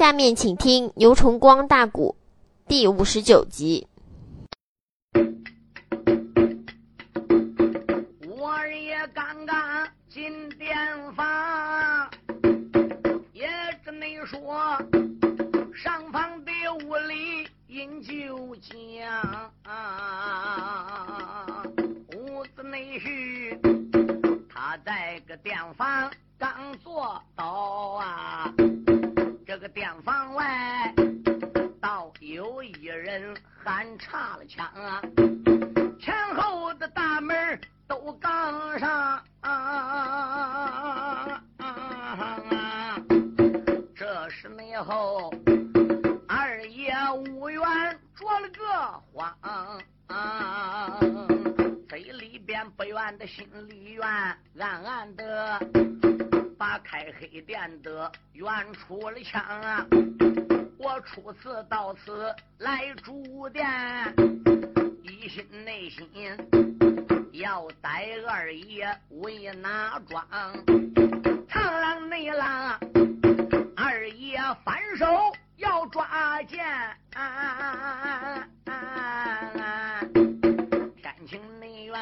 下面请听牛崇光大鼓第五十九集。我儿也刚刚进店房，也跟你说，上房的屋里饮酒浆，屋子内去，他在个店房刚坐到啊，店房外倒有一人喊岔了枪啊。前后的大门都杠上，啊这时内后二爷五元着了个慌，嘴里边不愿的，心里愿，暗暗的把开黑店的冤出了枪啊！我初次到此来住店。一心内心要逮二爷为哪桩？螳螂内狼，二爷反手要抓奸。天晴内院，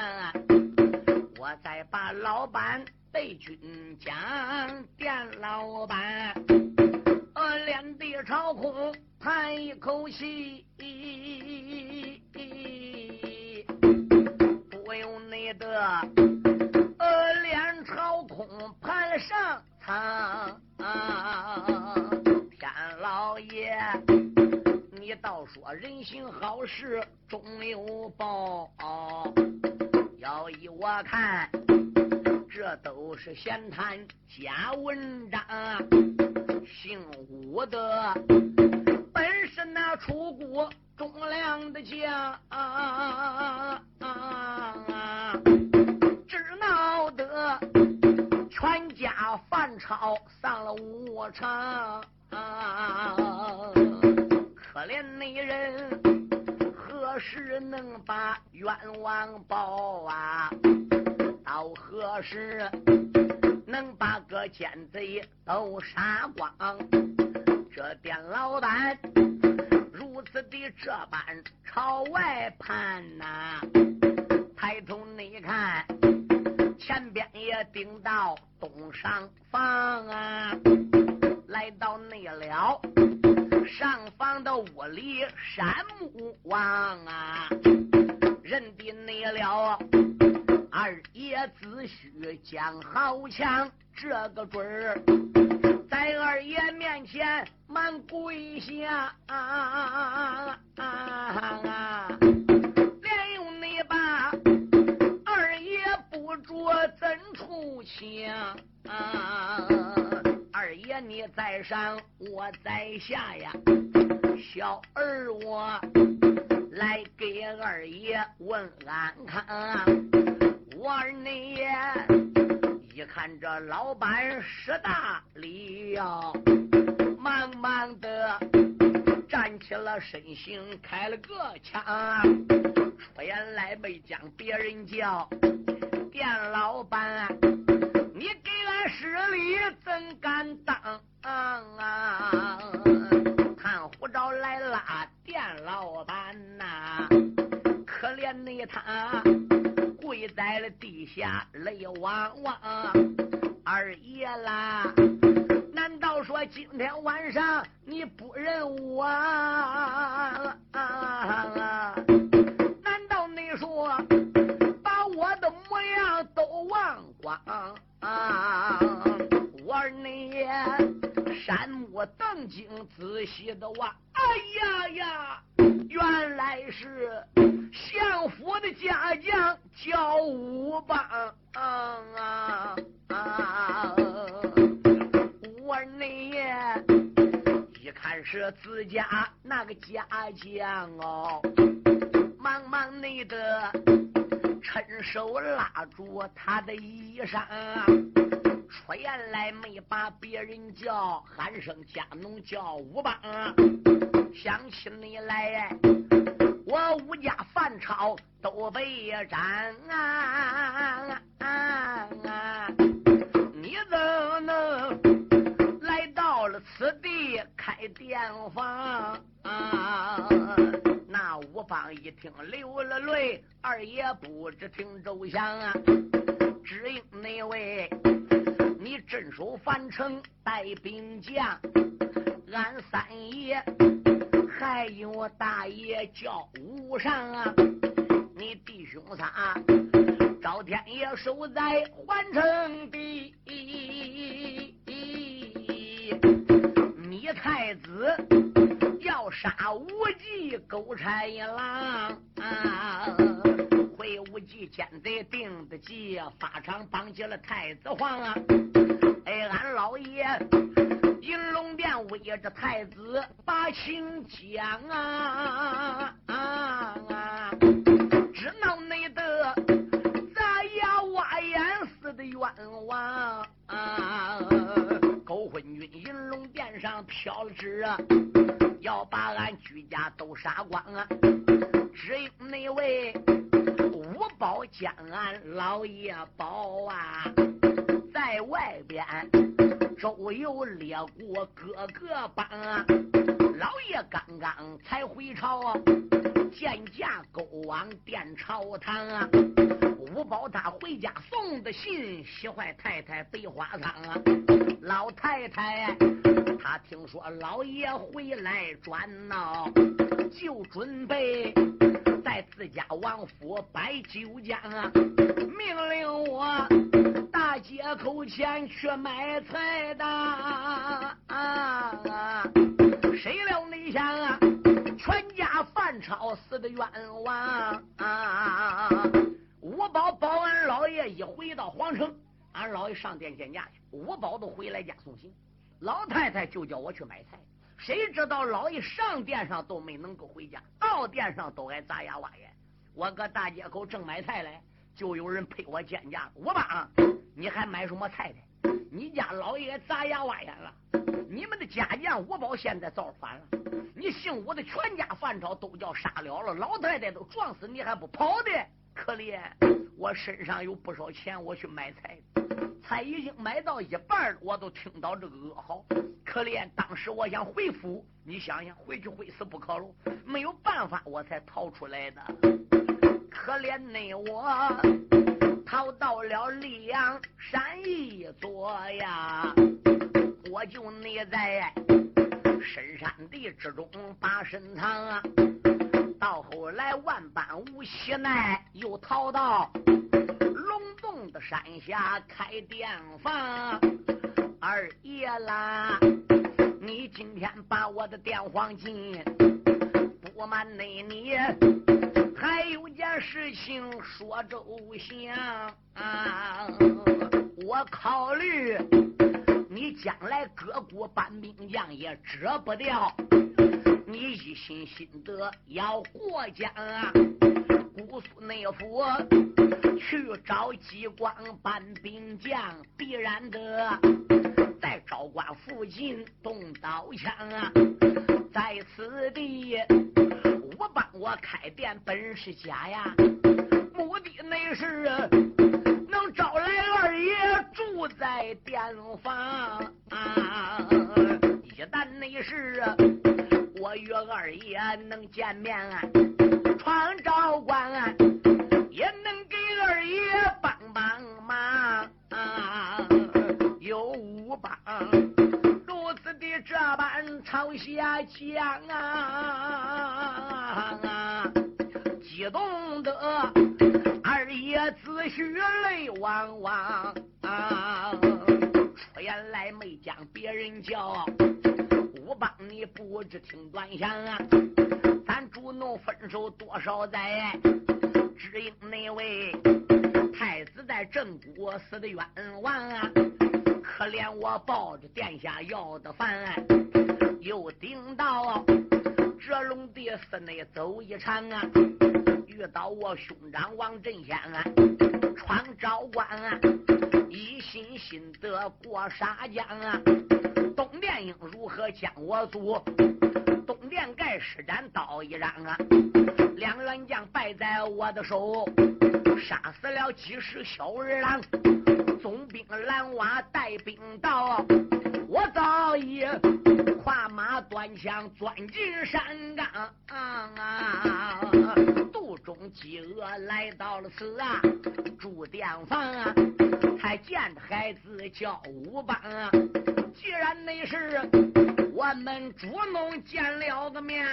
我再把老板对君讲，店老板，呃，脸地朝空叹一口气。不用你的，呃，脸朝空盘上苍。天老爷，你倒说人行好事终有报，要依我看，这都是闲谈假文章。姓武的本是那楚国忠良的将，只闹得全家反朝丧了五场。可怜那人何时能把冤枉报啊？到何时能把个奸贼都杀光？这店老板如此的这般朝外盼呐、抬头你看，前边也顶到东上房啊，来到内了上房的屋里山木望啊，认的内了。二爷自诩将好强，这个准儿在二爷面前满跪下，啊啊啊、连用你把二爷不着怎出枪？二爷你在上，我在下呀，小儿我来给二爷问安康。我儿你一看这老板识大礼呀，忙忙的站起了身形，开了个枪，出言来没将别人叫，店老板，你给俺施礼怎敢当啊？看胡招来拉店老板呐，可怜的他。跪在了地下，泪汪汪。二爷啦，难道说今天晚上你不认我？难道你说把我的模样都忘光？我儿你山木瞪睛仔细的望，家将哦，忙忙内的趁手拉住他的衣裳，出言来没把别人叫，喊声家奴叫武邦，想起你来。我吴家反朝都被斩啊！你怎能此地开店房。啊那吴邦一听流了泪，二爷不知听周详啊，只因那位你镇守樊城带兵将，俺三爷还有大爷叫吴尚啊，你弟兄仨赵天爷守在樊城地。太子要杀无忌狗差一郎，会无忌奸贼定的计，法场绑起了太子皇啊！哎，俺老爷银龙殿围着太子把情讲啊！啊只闹内得砸牙挖眼似的冤枉上飘了纸啊，要把俺居家都杀光啊！只有那位五宝将俺老爷保啊，在外边周游列国各个邦啊！老爷刚刚才回朝啊，见驾勾往殿朝堂啊！五宝他回家送的信，喜坏太太北花仓啊！老太太，她听说老爷回来转闹，就准备在自家王府摆酒家啊，命令我大街口前去买菜的。啊！谁家饭炒死的冤枉啊！五宝保安老爷一回到皇城。俺老爷上殿见驾去，五宝都回来家送行。老太太就叫我去买菜，谁知道老爷上殿上都没能够回家，到殿上都挨砸牙挖眼。我搁大街口正买菜嘞，就有人陪我见驾。我爸，你还买什么菜的？你家老爷砸牙挖眼了，你们的家将五宝现在造反了，你姓武的全家饭炒都叫杀了了，老太太都撞死，你还不跑的？可怜我身上有不少钱，我去买菜。菜已经买到一半我都听到这个噩耗。可怜当时我想回府，你想想回去会死不可喽，没有办法我才逃出来的。可怜那我逃到了溧阳山一座呀，我就溺在深山地之中把身藏啊。到后来万般无喜奈，又逃到龙洞。的山下开店房，二爷啦，你今天把我的店黄金，不瞒内你，还有事情说周详啊！我考虑你将来各国搬兵将也遮不掉，你一心心得要过江啊！姑苏内府去找激光搬兵将，必然得在昭关附近动刀枪啊！在此地，帮我开店本是假呀，目的那是能招来二爷住在店房啊！一旦那是我与二爷能见面。啊，传召官、啊，也能给二爷帮帮忙。啊有五帮的这般朝下讲啊，激动的二爷子虚泪汪汪啊。出言来没将别人叫，我帮你不知听端详啊。咱主奴分手多少载，只因那位太子在镇国死的冤枉啊！可怜我抱着殿下要的饭，又顶到这龙地寺内走一场啊！遇到我兄长王振先啊，闯昭关啊，一心心得过沙江啊！东殿应如何将我阻？东殿盖施展刀一张啊，两员将败在我的手，杀死了几十小儿郎，总兵蓝娃带兵到我早已跨马端枪钻进山岗，肚中饥饿来到了此啊，住店房啊，才见着孩子叫武邦啊。既然那是我们主农见了个面，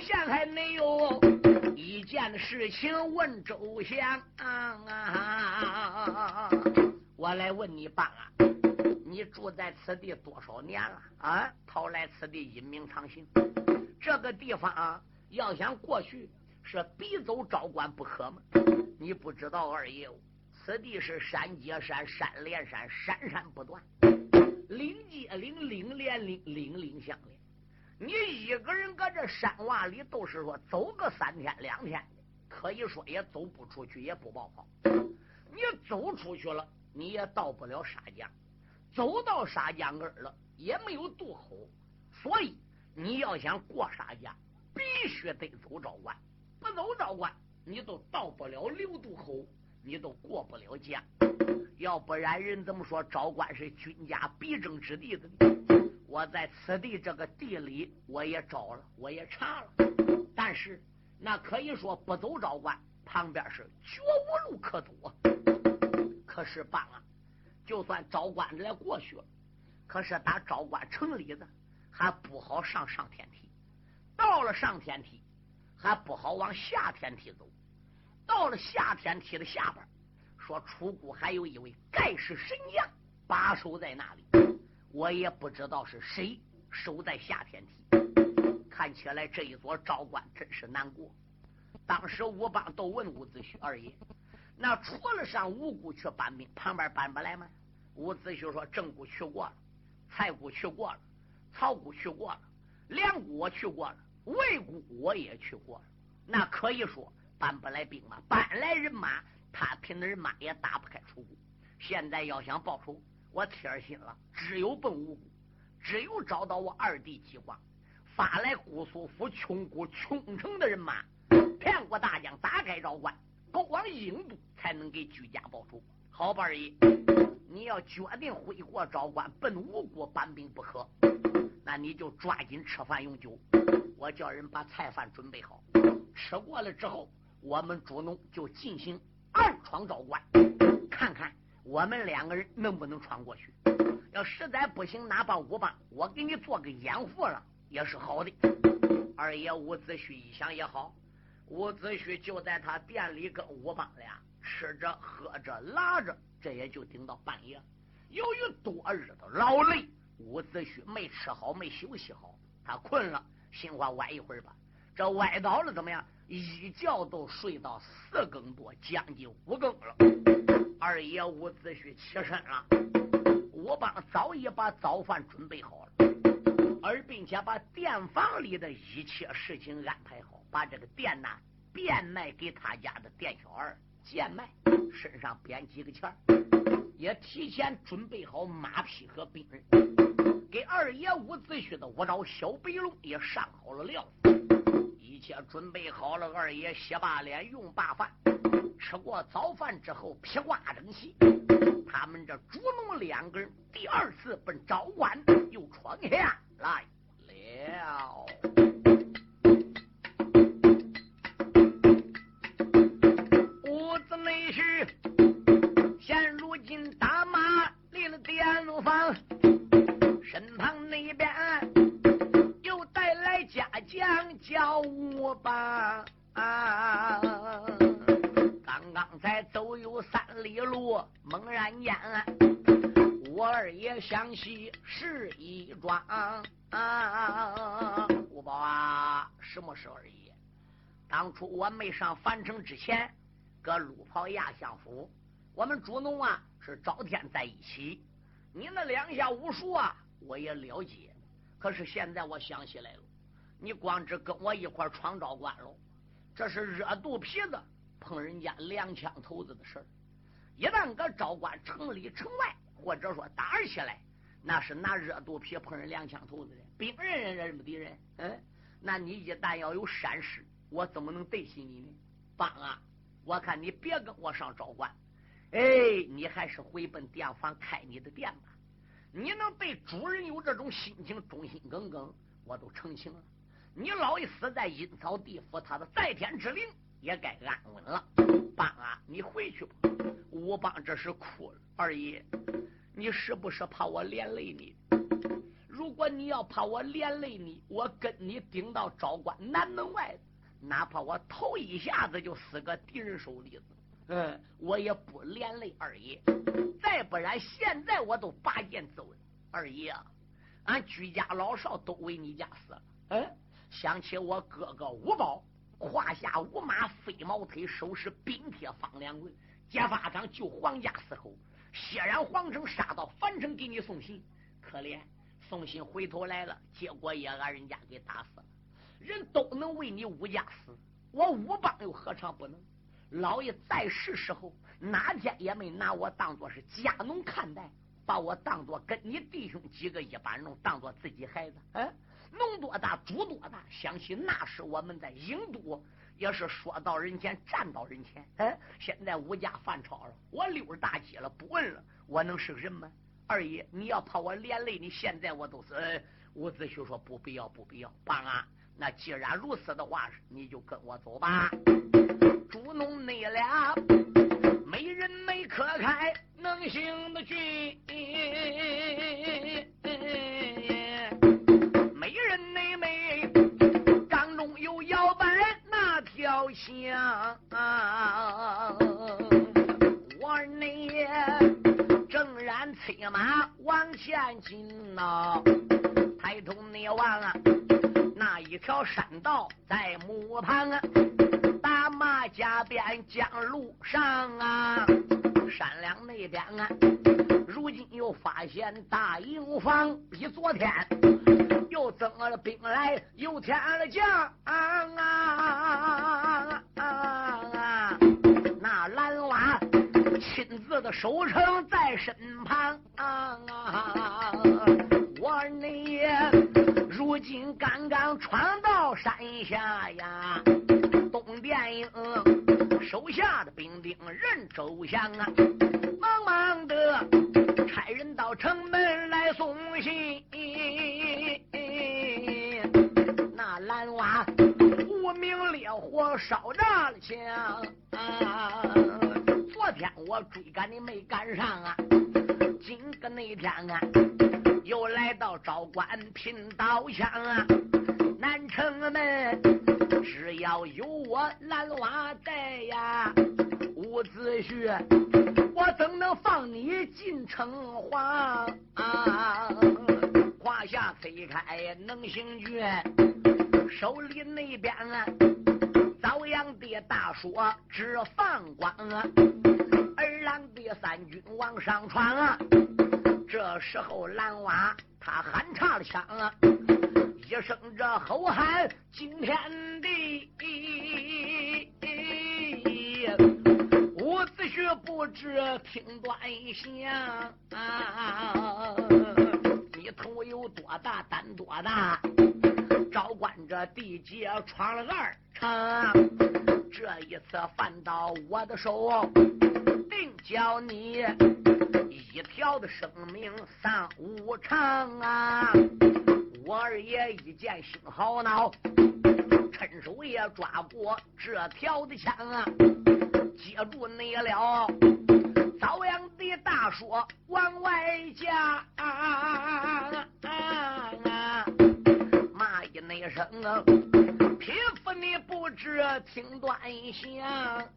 现在没有件事情问周详。我来问你爸啊，你住在此地多少年了啊？逃来此地隐名长行，这个地方啊，要想过去是必走昭关不可吗？你不知道二爷。此地是山接山，山连山，山山不断，岭接岭，岭连岭，岭岭相连。你一个人搁这山洼里，都是说走个三天两天的，可以说也走不出去，也不冒泡。你走出去了，你也到不了沙江；走到沙江根了，也没有渡口。所以你要想过沙江，必须得走昭关，不走昭关，你都到不了六渡口。你都过不了江，要不然人怎么说昭关是军家必争之地的呢？我在此地这个地里，我也找了，我也查了，但是那可以说不走昭关，旁边是绝无路可走啊。可是办啊，就算昭关来过去了，可是打昭关城里的还不好上上天梯，到了上天梯还不好往下天梯走。到了下天梯的下边，说楚国还有一位盖世神将把守在那里，我也不知道是谁守在下天梯。看起来这一座昭关真是难过。当时吴邦都问伍子胥二爷：“那除了上吴国去搬兵，旁边搬不来吗？”伍子胥说：“郑谷去过了，蔡谷去过了，曹谷去过了，梁谷我去过了，魏谷我也去过了。那可以说。”搬不来兵马，搬来人马，他拼的人马也打不开楚国。现在要想报仇，我铁心了，只有奔吴国，只有找到我二弟齐光，发来姑苏府穷国穷城的人马，骗过大将，打开昭关，勾往郢都，才能给居家报仇。好吧，二爷，你要决定挥过昭关，奔吴国搬兵不可，那你就抓紧吃饭用酒，我叫人把菜饭准备好，吃过了之后。我们主农就进行暗闯昭关，看看我们两个人能不能闯过去。要实在不行，哪怕五帮我给你做个掩护了，也是好的。二爷伍子胥一想也好，伍子胥就在他店里跟五帮俩吃着喝着拉着，这也就顶到半夜。由于多日的劳累，伍子胥没吃好，没休息好，他困了，心话歪一会儿吧。这歪倒了怎么样？一觉都睡到四更多，将近五更了。二爷伍子胥起身了，我帮早已把早饭准备好了，而并且把店房里的一切事情安排好，把这个店呐变卖给他家的店小二贱卖，身上编几个钱也提前准备好马匹和兵人，给二爷伍子胥的我找小白龙也上好了料。一切准备好了，二爷洗罢脸，用罢饭，吃过早饭之后，披挂整齐，他们这主奴两个人第二次奔昭关又闯下来了。屋子内是我吧，刚刚才走有三里路，猛然间，我二爷想起是一桩。五宝啊，什么事二爷？当初我没上樊城之前，搁路跑亚相府，我们主农啊是朝天在一起。你那两下武术啊，我也了解。可是现在我想起来了。你光只跟我一块闯昭关喽，这是热肚皮子碰人家两枪头子的事儿。一旦搁昭关城里城外，或者说打起来，那是拿热肚皮碰人两枪头子的兵人人人不敌人。嗯，那你一旦要有闪失，我怎么能对起你呢？帮啊！我看你别跟我上昭关，哎，你还是回奔店房开你的店吧。你能对主人有这种心情，忠心耿耿，我都成情了。你老爷死在阴曹地府，他的在天之灵也该安稳了。帮啊，你回去吧。吴邦这是哭了，二爷，你是不是怕我连累你？如果你要怕我连累你，我跟你顶到昭关南门外，哪怕我头一下子就死个敌人手里子，嗯，我也不连累二爷。再不然，现在我都拔剑走了。二爷，俺居家老少都为你家死了。嗯，想起我哥哥吴宝，胯下五马飞毛腿，手持冰铁方两棍，揭发掌救皇家死后，血染皇城，杀到樊城给你送信。可怜送信回头来了，结果也俺人家给打死了。人都能为你吴家死，我吴邦又何尝不能？老爷在世时候，哪天也没拿我当做是家奴看待，把我当做跟你弟兄几个一般弄当做自己孩子。嗯，农多大，猪多大。想起那时我们在郢都，也是说到人前，站到人前。哎，现在吴家犯超了，我溜大街了，不问了，我能是人吗？二爷，你要怕我连累你，现在我都是。伍子胥说不必要，不必要，爸啊，那既然如此的话，你就跟我走吧。猪弄你俩没人没可开能行的军，没将，我呢正然催马往前进呐，抬头你望啊，那一条山道在木旁啊。打马加鞭将路上啊，山梁那边啊，如今又发现大营房，比昨天又增了兵来，又添了将啊！那蓝娃亲自的守城在身旁啊！我你如今刚刚闯到山下呀！东殿营手下的兵丁任周祥啊，忙忙的差人到城门来送信。那蓝娃无名烈火烧炸了墙。昨天我追赶你没赶上啊，今个那天啊，又来到昭关拼刀枪啊，南城门。只要有我蓝娃在呀，伍子胥，我怎能放你进城隍？胯下推开能行军，手里那边啊，遭殃的大说只放光啊，二郎的三军往上闯啊。这时候蓝娃他喊岔了枪啊。一声这吼喊惊天地，伍子胥不知听端详。你头有多大胆多大？照关这地界闯了二城，这一次犯到我的手，定叫你一条的生命丧无常啊！我二爷一见心好恼，趁手也抓过这条的枪啊，接住你了，遭殃的大说往外加，骂一那声啊，匹夫你不知听端详，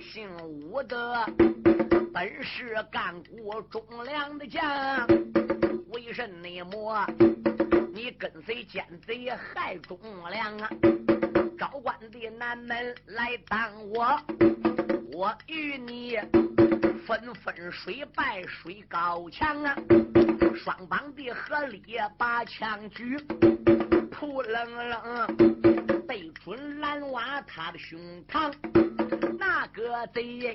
姓武的本是干过忠良的将。为甚么？你跟随奸贼害忠良啊？昭关的南门来当我，我与你分分水败水高墙啊！双方的合力把枪举，扑棱棱对准蓝娃他的胸膛，那个贼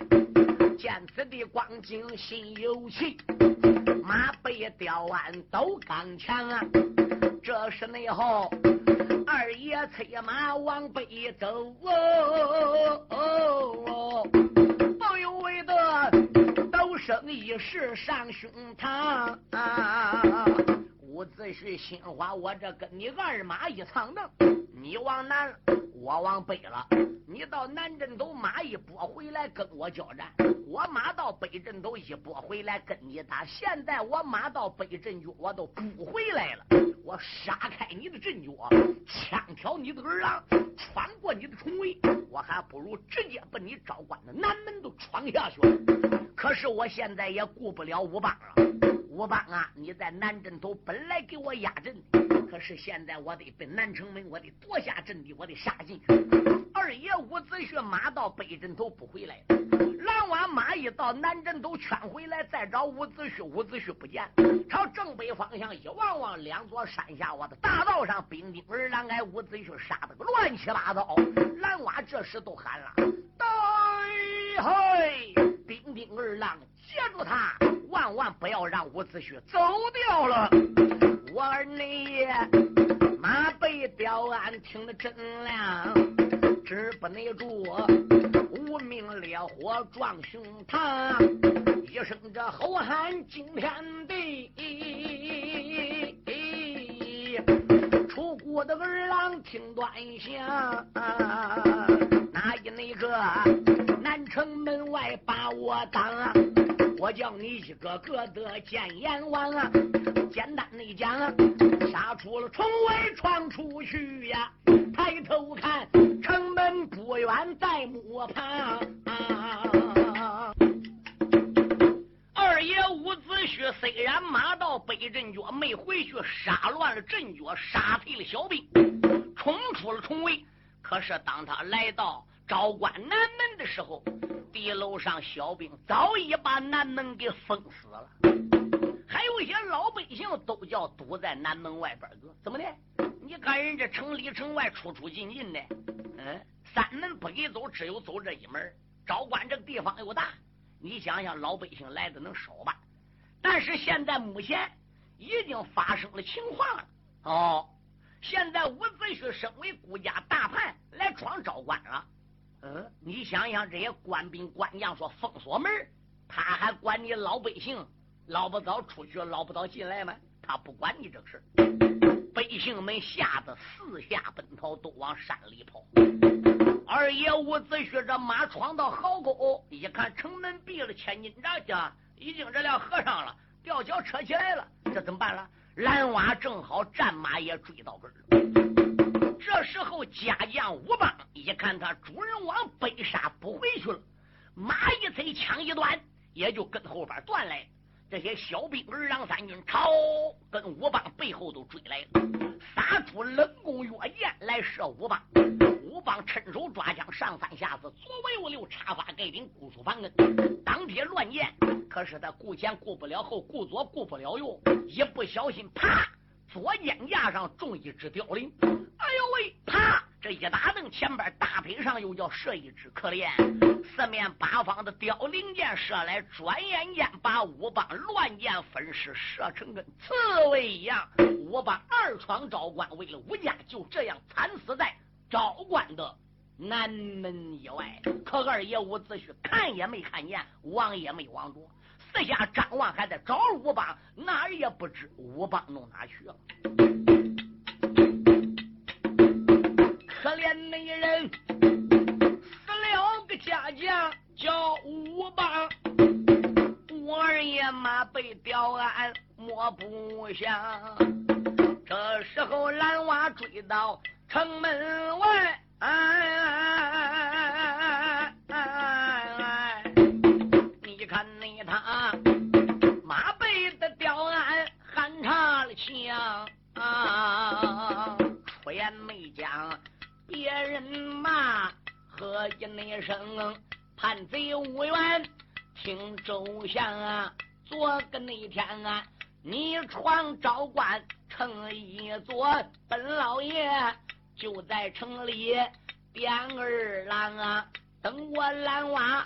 见此的光景心有气。马背吊鞍都刚强啊！这是内后二爷催马往北走，哦哦哦，不由为生一世上胸膛啊。伍子胥心话，我这跟你二马一藏凳，你往南，我往北了。你到南镇头马一拨回来跟我交战，我马到北镇头一拨回来跟你打。现在我马到北镇军，我都不回来了。我杀开你的阵脚，枪挑你的耳郎，穿过你的重围，我还不如直接把你招关的南门都闯下去了。可是我现在也顾不了武邦了。吴邦啊，你在南镇头本来给我压阵，可是现在我得奔南城门，我得夺下阵地，我得杀进去。二爷伍子胥马到北镇头不回来，蓝娃马一到南镇头圈回来，再找伍子胥，伍子胥不见，朝正北方向一望望，两座山下，我的大道上兵丁二郎挨伍子胥杀的个乱七八糟。蓝娃这时都喊了：“对嘿！”兵丁二郎接住他。万万不要让伍子胥走掉了！我儿你马背雕鞍听得真亮，止不耐住，无名烈火撞胸膛，一声这吼喊惊天地。出谷的儿郎听端详，哪一那个南城门外把我挡？我叫你一个个的见阎王啊！简单的讲啊，杀出了重围闯出去呀！抬头看城门不远在木旁。啊二爷伍子胥虽然马到北阵脚没回去，杀乱了阵脚，杀小兵，冲出了重围。可是当他来到昭关南门的时候，地楼上小兵早已把南门给封死了，还有一些老百姓都叫堵在南门外边。怎么的？你看人家城里城外出出进进的，嗯，三门不给走，只有走这一门。昭关这个地方又大，你想想老百姓来的能少吧？但是现在目前已经发生了情况了。哦，现在伍子胥身为顾家大叛，来闯昭关了。嗯，你想想，这些官兵官将说封锁门，他还管你老百姓老不早出去，老不早进来吗？他不管你这个事百姓们吓得四下奔逃，都往山里跑。二爷伍子胥这马闯到壕沟，一看城门闭了，千斤闸下已经这辆和尚了，吊脚扯起来了，这怎么办了？蓝娃正好战马也追到这儿。这时候，家将武邦一看他主人王北杀不回去了，马一催，枪一断，也就跟后边断来。这些小兵儿郎三军朝跟武邦背后都追来了，撒出冷弓月箭来射武邦。武邦趁手抓枪，上三下四，左为右溜，插发盖顶，固出防根，当街乱箭。可是他顾前顾不了后，顾左顾不了右，一不小心，啪！左肩架上中一只凋零，哎呦喂！啪！这一打灯，前边大腿上又叫射一只，可怜！四面八方的凋零箭射来，转眼间把武邦乱箭分尸，射成跟刺猬一样。武邦二闯昭关，为了武家，就这样惨死在昭关的南门以外。可二爷伍子胥看也没看见，望也没望着。四下张望，还在找武邦，哪儿也不知武邦弄哪去了。可怜那人死了个家将叫武邦，我二爷马被吊鞍摸不响。这时候，蓝娃追到城门外，你看那他马背的吊鞍，寒叉了枪，出言没讲，别人骂，何以那声叛贼无冤？听周相啊，昨个那天啊，你闯朝官。城一座，本老爷就在城里点二郎啊，等我拦娃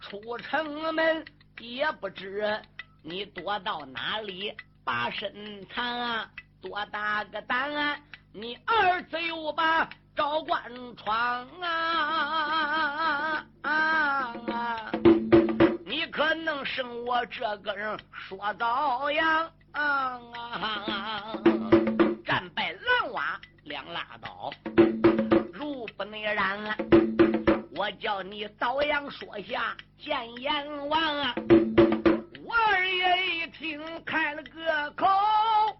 出城门，也不知你躲到哪里。把身藏啊，多大个胆啊！你儿子又把昭关闯啊！你可能剩我这个人说遭殃。战败蓝瓦两拉倒，如不内然，我叫你遭殃说下见阎王。我二爷一听，开了个口，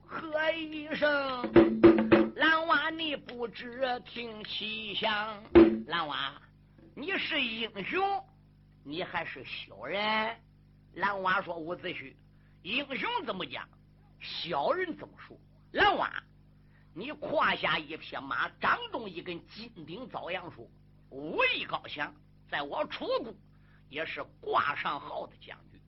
喝一声：“蓝娃，你不知听其响。蓝娃，你是英雄，你还是小人？”蓝娃说：“伍子胥，英雄怎么讲？小人怎么说？蓝娃，你胯下一匹马，掌中一根金钉，遭殃说武艺高强，在我楚国也是挂上号的将军。”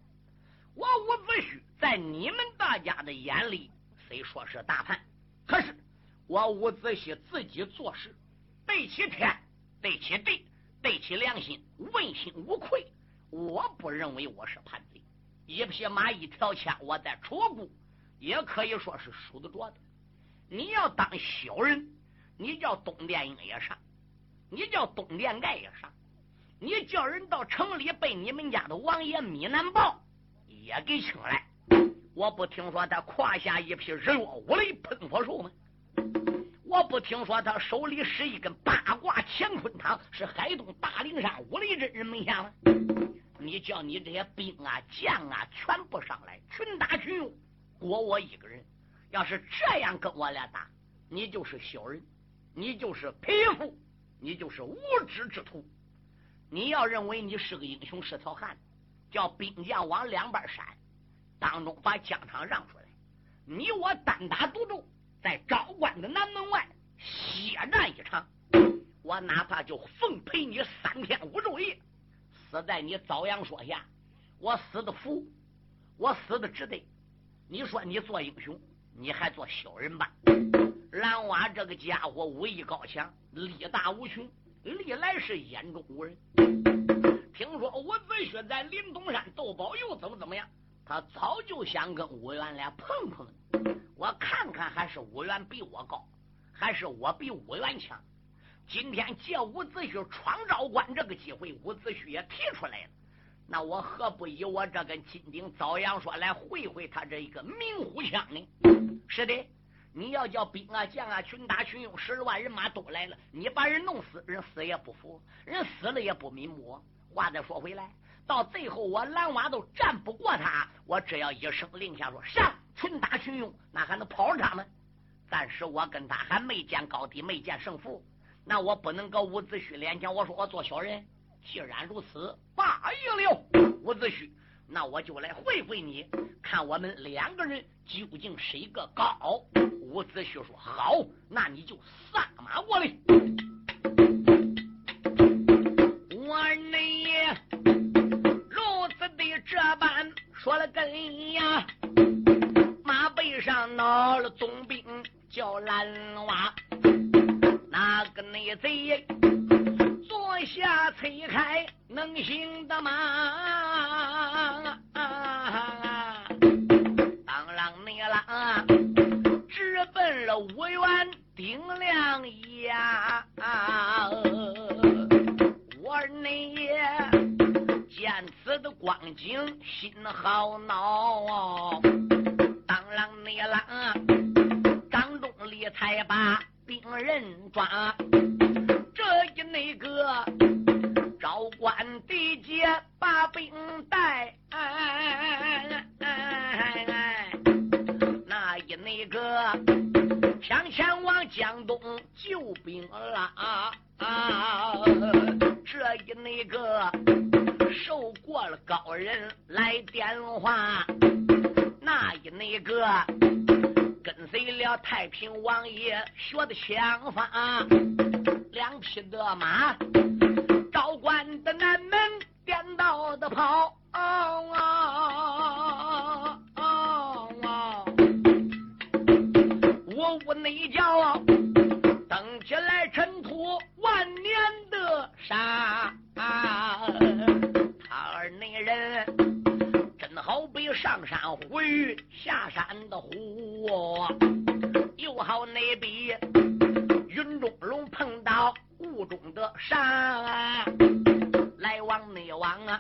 我伍子胥在你们大家的眼里虽说是大叛，可是我伍子胥自己做事对起天、对起地、对起良心，问心无愧。我不认为我是叛贼。一匹马、一条枪，我在楚国也可以说是数得着的。你要当小人，你叫东殿英也上，你叫东殿盖也上，你叫人到城里被你们家的王爷米南豹。也给请来，我不听说他胯下一匹日月五雷喷火术吗？我不听说他手里使一根八卦乾坤汤，是海东大灵山五雷真人门下吗？你叫你这些兵啊将啊全部上来，群打群用，过我一个人。要是这样跟我俩打，你就是小人，你就是匹夫，你就是无知之徒。你要认为你是个英雄，是条汉子。叫兵将往两边闪，当中把疆场让出来。你我单打独斗，在昭关的南门外血战一场。我哪怕就奉陪你三天五昼夜，死在你遭阳说下，我死的服，我死的值得。你说你做英雄，你还做小人吧？蓝娃这个家伙武艺高强，力大无穷，历来是眼中无人。听说伍子胥在林东山斗宝又怎么怎么样？他早就想跟伍元俩碰碰，我看看还是武元比我高，还是我比武元强。今天借伍子胥闯昭关这个机会，伍子胥也提出来了，那我何不以我这根金钉遭殃说来会会他这一个明虎枪呢？是的，你要叫兵啊将啊群打群用，十万人马都来了，你把人弄死，人死也不服，人死了也不瞑目。话再说回来，到最后我蓝娃都战不过他，我只要一声令下说上，群打群用，那还能跑他吗？但是我跟他还没见高低，没见胜负，那我不能搁伍子胥脸前我说我做小人。既然如此，罢了，伍子胥，那我就来会会你，看我们两个人究竟谁个高。伍子胥说好，那你就撒马过来。我呢，如此的这般说了根呀，背上闹了总兵叫蓝娃，那个内贼坐下催开能行的吗，当啷内啷直奔了五元顶梁呀，我内爷。见此的光景，心好恼。当啷内啷，张东里才把病人抓。这一那个招官地界把兵带，那一那个想前往江东救兵了。这一那个。受过了高人来电话，那一那个跟随了太平王爷学的枪法，两匹的马，昭关的南门颠倒的跑，我屋内叫登起来尘土万年的沙啊他。那人真好比上山虎下山的虎，又好那比云中龙碰到雾中的山，来往内往啊！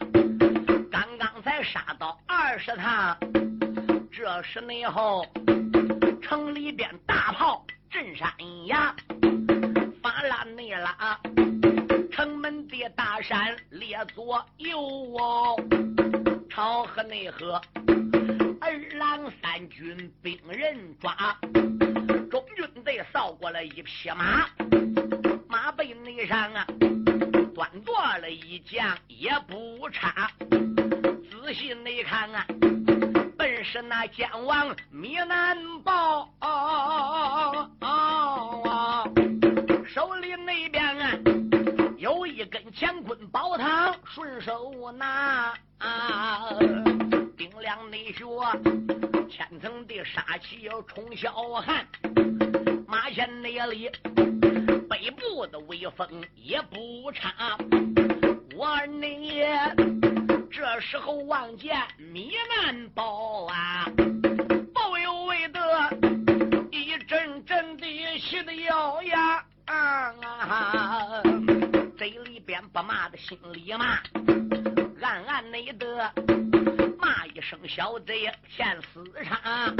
刚刚才杀到二十趟。这时内后，城里边大炮震山崖，发拉内拉，城门的大山列左右哦，朝河内河，二郎三军兵人抓，中军队扫过了一匹马，马背内上啊。端坐了一将也不差，仔细内看啊，是那将王米南豹，手里那边啊有一根乾坤宝堂，顺手拿，冰凉内穴，千层的杀气要冲霄汉，马前内里。北部的威风也不差，我你这时候望见米南豹啊，不由为得一阵阵的喜得咬牙啊！嘴里边不骂的心里骂，暗暗内得骂一声小贼骗私娼，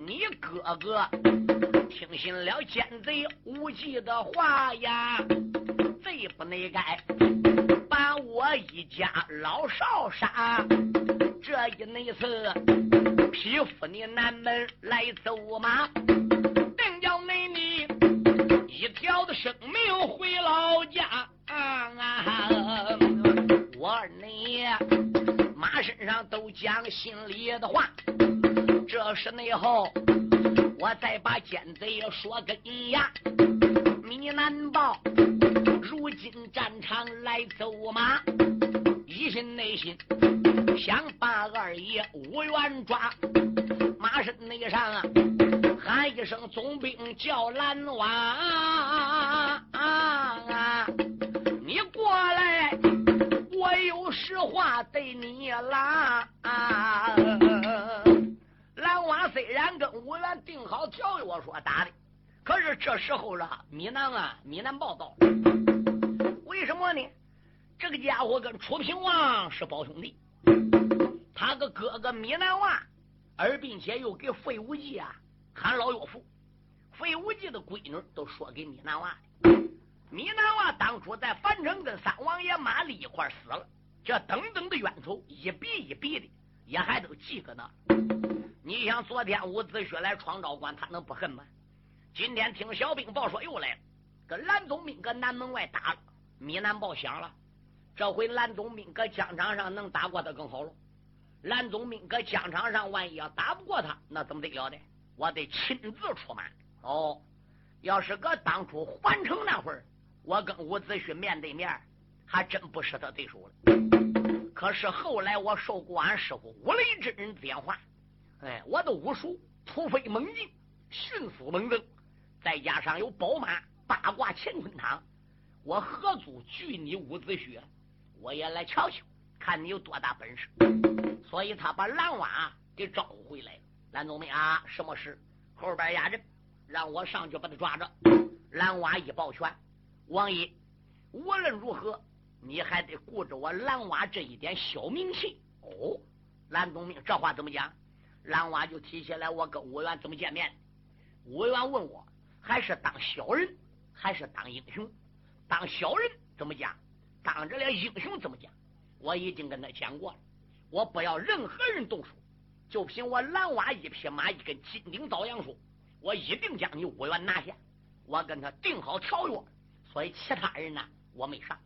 你哥哥。听信了奸贼无忌的话呀，贼不内该把我一家老少杀。这一内次匹夫你南门来走马，定叫你你一条的生命回老家。我二你马身上都讲心里的话，这是内后。我再把奸贼说根牙，米南豹如今战场来走马，一心内心想把二爷五元抓，马身内上啊喊一声总兵叫蓝娃，你过来，我有实话对你啦。蓝娃虽然跟五元定好条约，我说打的，可是这时候了，米南啊，米南报道，为什么呢？这个家伙跟楚平王是胞兄弟，他个哥哥米南娃，而并且又给费无忌啊喊老岳父，费无忌的闺女都说给米南娃的。米南娃当初在樊城跟三王爷马丽一块死了，这等等的冤仇一笔一笔的也还都记搁那。你想昨天伍子胥来闯昭关，他能不恨吗？今天听小兵报说又来了，跟蓝总兵搁南门外打了，米南报响了。这回蓝总兵搁疆场上能打过他更好了。蓝总兵搁疆场上万一要打不过他，那怎么得了的？我得亲自出马。哦，要是搁当初环城那会儿，我跟伍子胥面对面，还真不是他对手了。可是后来我受过俺师傅五雷真人点化。哎，我的武术突飞猛进，迅速猛增，再加上有宝马八卦乾坤汤，我何足惧你伍子胥？我也来瞧瞧，看你有多大本事。所以他把蓝娃给招回来了。蓝总兵啊，什么事？后边压着，让我上去把他抓着。蓝娃一抱拳，王爷，无论如何，你还得顾着我蓝娃这一点小名气。哦，蓝总兵，这话怎么讲？蓝娃就提起来，我跟武元怎么见面？武元问我，还是当小人，还是当英雄？当小人怎么讲？当着了英雄怎么讲？我已经跟他讲过了，我不要任何人动手，就凭我蓝娃一匹马，一根金顶枣阳树，我一定将你武元拿下。我跟他定好条约，所以其他人呢，我没上。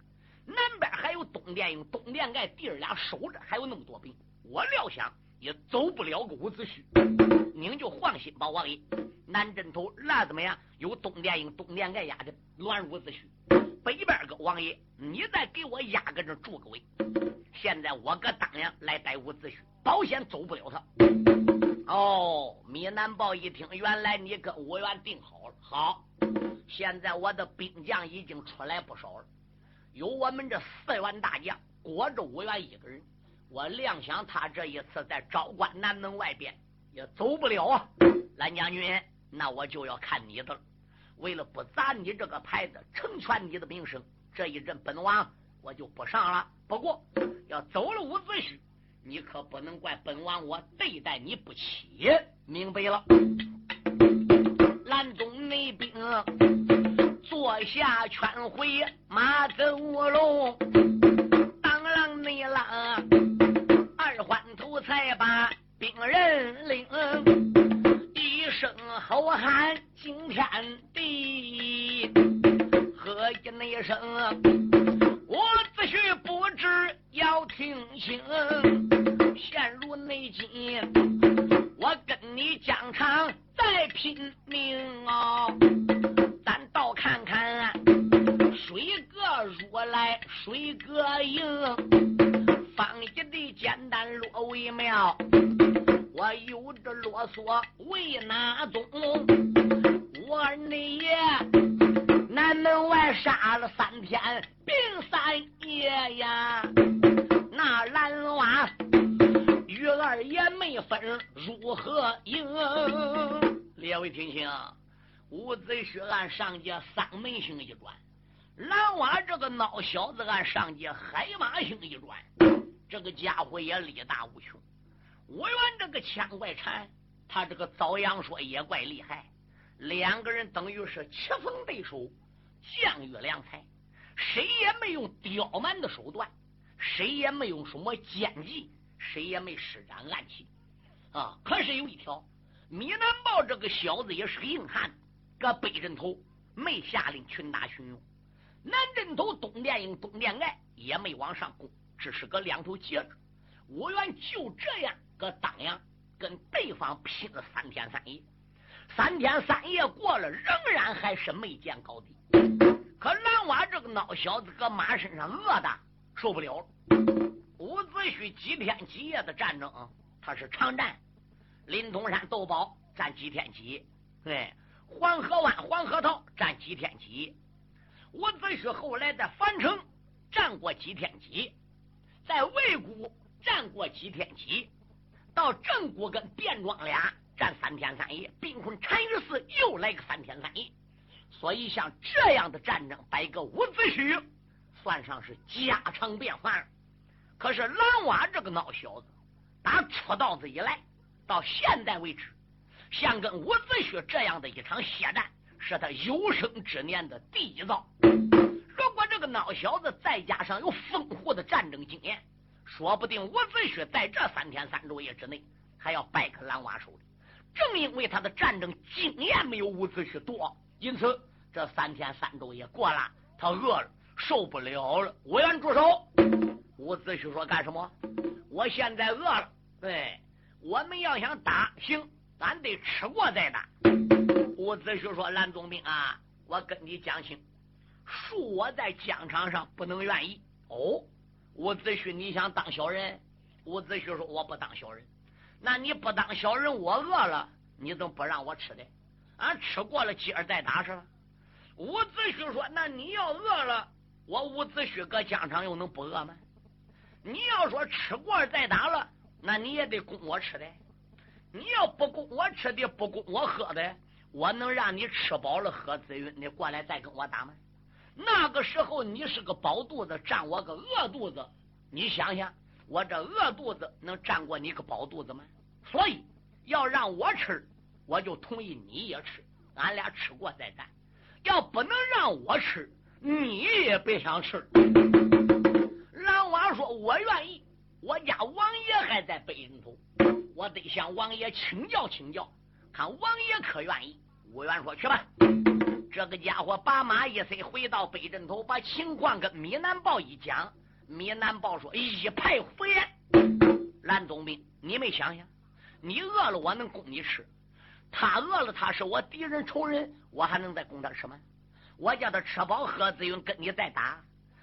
南边还有东殿营、东殿盖弟儿俩守着，还有那么多兵，我料想。也走不了个伍子胥，您就放心吧，王爷。南镇头那怎么样？有东殿营、东殿盖压的乱伍子胥。北边个王爷，你再给我压个这住个位。现在我搁当阳来逮伍子胥，保险走不了他。哦，米南豹一听，原来你跟吴元定好了。好，现在我的兵将已经出来不少了，有我们这四员大将裹着吴元一个人。我料想他这一次在昭关南门外边也走不了啊，蓝将军，那我就要看你的了。为了不砸你这个牌子，成全你的名声，这一阵本王我就不上了。不过要走了伍子胥，你可不能怪本王我对待你不起，明白了？蓝宗内兵坐下劝回马走龙，上界海马星一转，这个家伙也力大无穷。我元这个枪怪缠，他这个遭阳说也怪厉害，两个人等于是棋逢对手，将遇良才，谁也没用刁蛮的手段，谁也没用什么奸计。谁也没施展暗器啊！可是有一条，米南豹这个小子也是硬汉，搁北镇头没下令群打群勇，南镇头东殿营东殿外也没往上攻，只是个两头截着。我愿就这样搁当阳跟对方拼了三天三夜，三天三夜过了，仍然还是没见高低。可蓝娃这个孬小子搁马身上饿的受不了了。伍子胥几天几夜的战争，他是常战。临潼山斗宝战几天几夜，对，黄河湾黄河套战几天几夜。伍子胥后来在樊城战过几天几，在魏谷战过几天几，到郑国跟卞庄俩战三天三夜，兵困单于寺又来个三天三夜。所以像这样的战争，摆个伍子胥算上是家常便饭。可是蓝娃这个孬小子，打出道子以来到现在为止，像跟伍子胥这样的一场血战，是他有生之年的第一遭。如果这个孬小子再加上有丰富的战争经验，说不定伍子胥在这三天三昼夜之内还要败给蓝娃手里。正因为他的战争经验没有伍子胥多，因此这三天三昼夜过了，他饿了，受不了了。委员住手。伍子胥说：“干什么？我现在饿了。对，我们要想打，行，咱得吃过再打。”伍子胥说：“蓝总兵啊，我跟你讲清，恕我在疆场上不能愿意。”哦，伍子胥，你想当小人？伍子胥说：“我不当小人。那你不当小人，我饿了，你怎么不让我吃的？俺吃过了，今儿再打是吧？”伍子胥说：“那你要饿了，我伍子胥搁疆场又能不饿吗？”你要说吃过了再打了，那你也得供我吃的。你要不供我吃的，不供我喝的，我能让你吃饱了喝滋润的过来再跟我打吗？那个时候你是个饱肚子，占我个饿肚子，你想想，我这饿肚子能占过你个饱肚子吗？所以要让我吃，我就同意你也吃，俺俩吃过再战。要不能让我吃，你也别想吃。狼王说：“我愿意，我家王爷还在北京头，我得向王爷请教请教，看王爷可愿意。”吴元说：“去吧。”这个家伙把马一塞，回到北镇头，把情况跟米南豹一讲。米南豹说：“一派胡言！蓝总兵，你没想想，你饿了我能供你吃，他饿了他是我敌人仇人，我还能再供他吃吗？我叫他吃饱喝滋润，跟你再打。”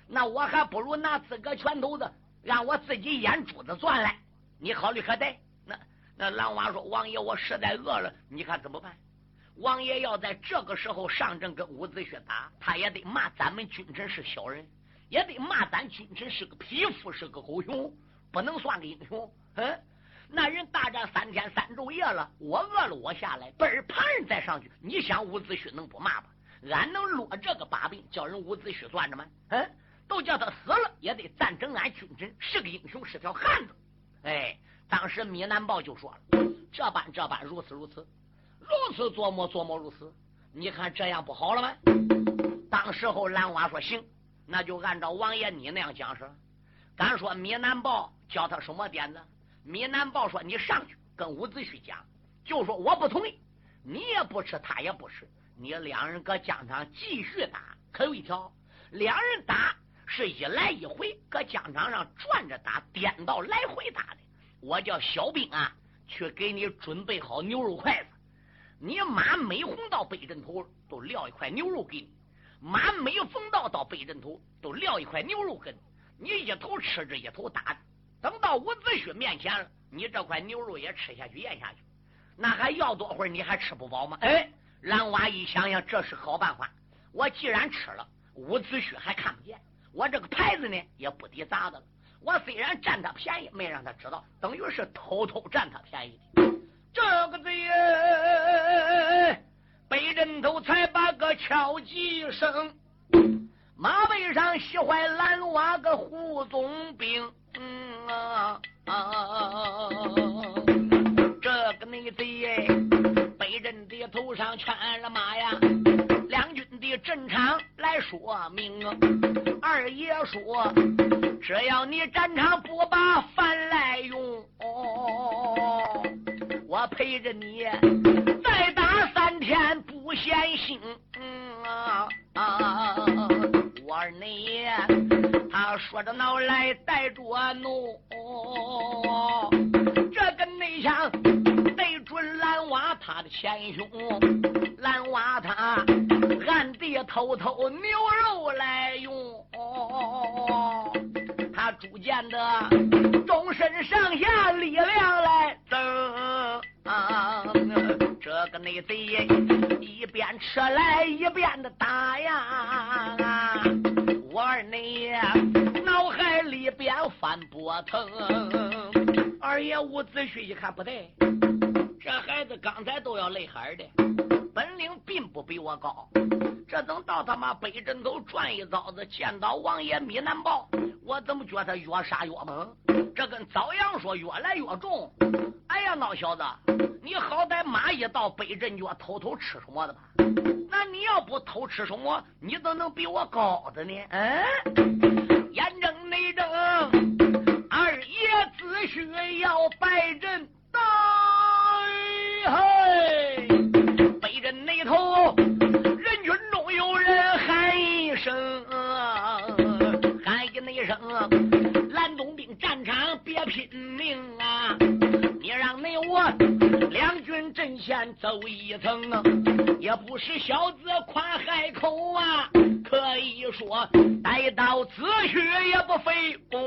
那我还不如拿自个拳头子，让我自己眼珠子钻来。你考虑可得？那那狼娃说：“王爷，我实在饿了，你看怎么办？”王爷要在这个时候上阵跟伍子胥打，他也得骂咱们君臣是小人，也得骂咱君臣是个匹夫，是个狗熊，不能算个英雄。嗯，那人大战三天三昼夜了，我饿了，我下来，本旁人再上去，你想伍子胥能不骂吗？俺能落这个把柄，叫人伍子胥算着吗？嗯。都叫他死了，也得赞成俺君臣是个英雄，是条汉子。哎，当时米南豹就说了：“这般这般，如此如此，如此琢磨琢磨如此。你看这样不好了吗？”当时候兰娃说：“行，那就按照王爷你那样讲是。”敢说米南豹教他什么点子？米南豹说：“你上去跟伍子胥讲，就说我不同意，你也不吃，他也不吃，你两人搁疆场继续打。可有一条，两人打是一来一回，搁疆场上转着打，颠倒来回打的。我叫小兵啊，去给你准备好牛肉筷子。你马每逢到北镇头，都撂一块牛肉给你；马每逢到到北镇头，都撂一块牛肉给你。你一头吃着，一头打着。”等到伍子胥面前了，你这块牛肉也吃下去咽下去，那还要多会儿？你还吃不饱吗？哎，蓝娃一想想，这是好办法。我既然吃了，伍子胥还看不见，我这个牌子呢也不抵砸的了。我虽然占他便宜，没让他知道，等于是偷偷占他便宜的。这个贼，被人头才把个敲几声，马背上喜欢蓝娃个胡总兵。嗯啊啊！这个内贼哎，被人爹头上圈了马呀，两军的阵场来说明。二爷说，只要你战场不把饭来用，我陪着你再打三天不嫌腥。嗯！我二内爷。他说着闹来带着怒，这个内向对准蓝娃他的前胸，蓝娃他暗地偷偷牛肉来用，他逐渐的终身上下力量来增。这个内贼一边吃来一边的打呀。我二内爷脑海里边翻波腾，二爷伍子胥一看不对，这孩子刚才都要泪海的，本领并不比我高，这等到他妈北镇头转一遭子，见到王爷米南豹，我怎么觉得越杀越猛？这跟早阳说越来越重。哎呀，老小子，你好歹马一到北镇就要偷偷吃什么的吧？那你要不偷吃什么，你怎能比我高的呢？嗯，严正内睁，二爷子胥要拜阵，嘿，北镇那头人群中有人喊一声，喊一声，蓝东兵战场别拼命啊！你让你我两军阵线走一层啊！也不是小子夸海口啊，可以说待到子虚也不费功。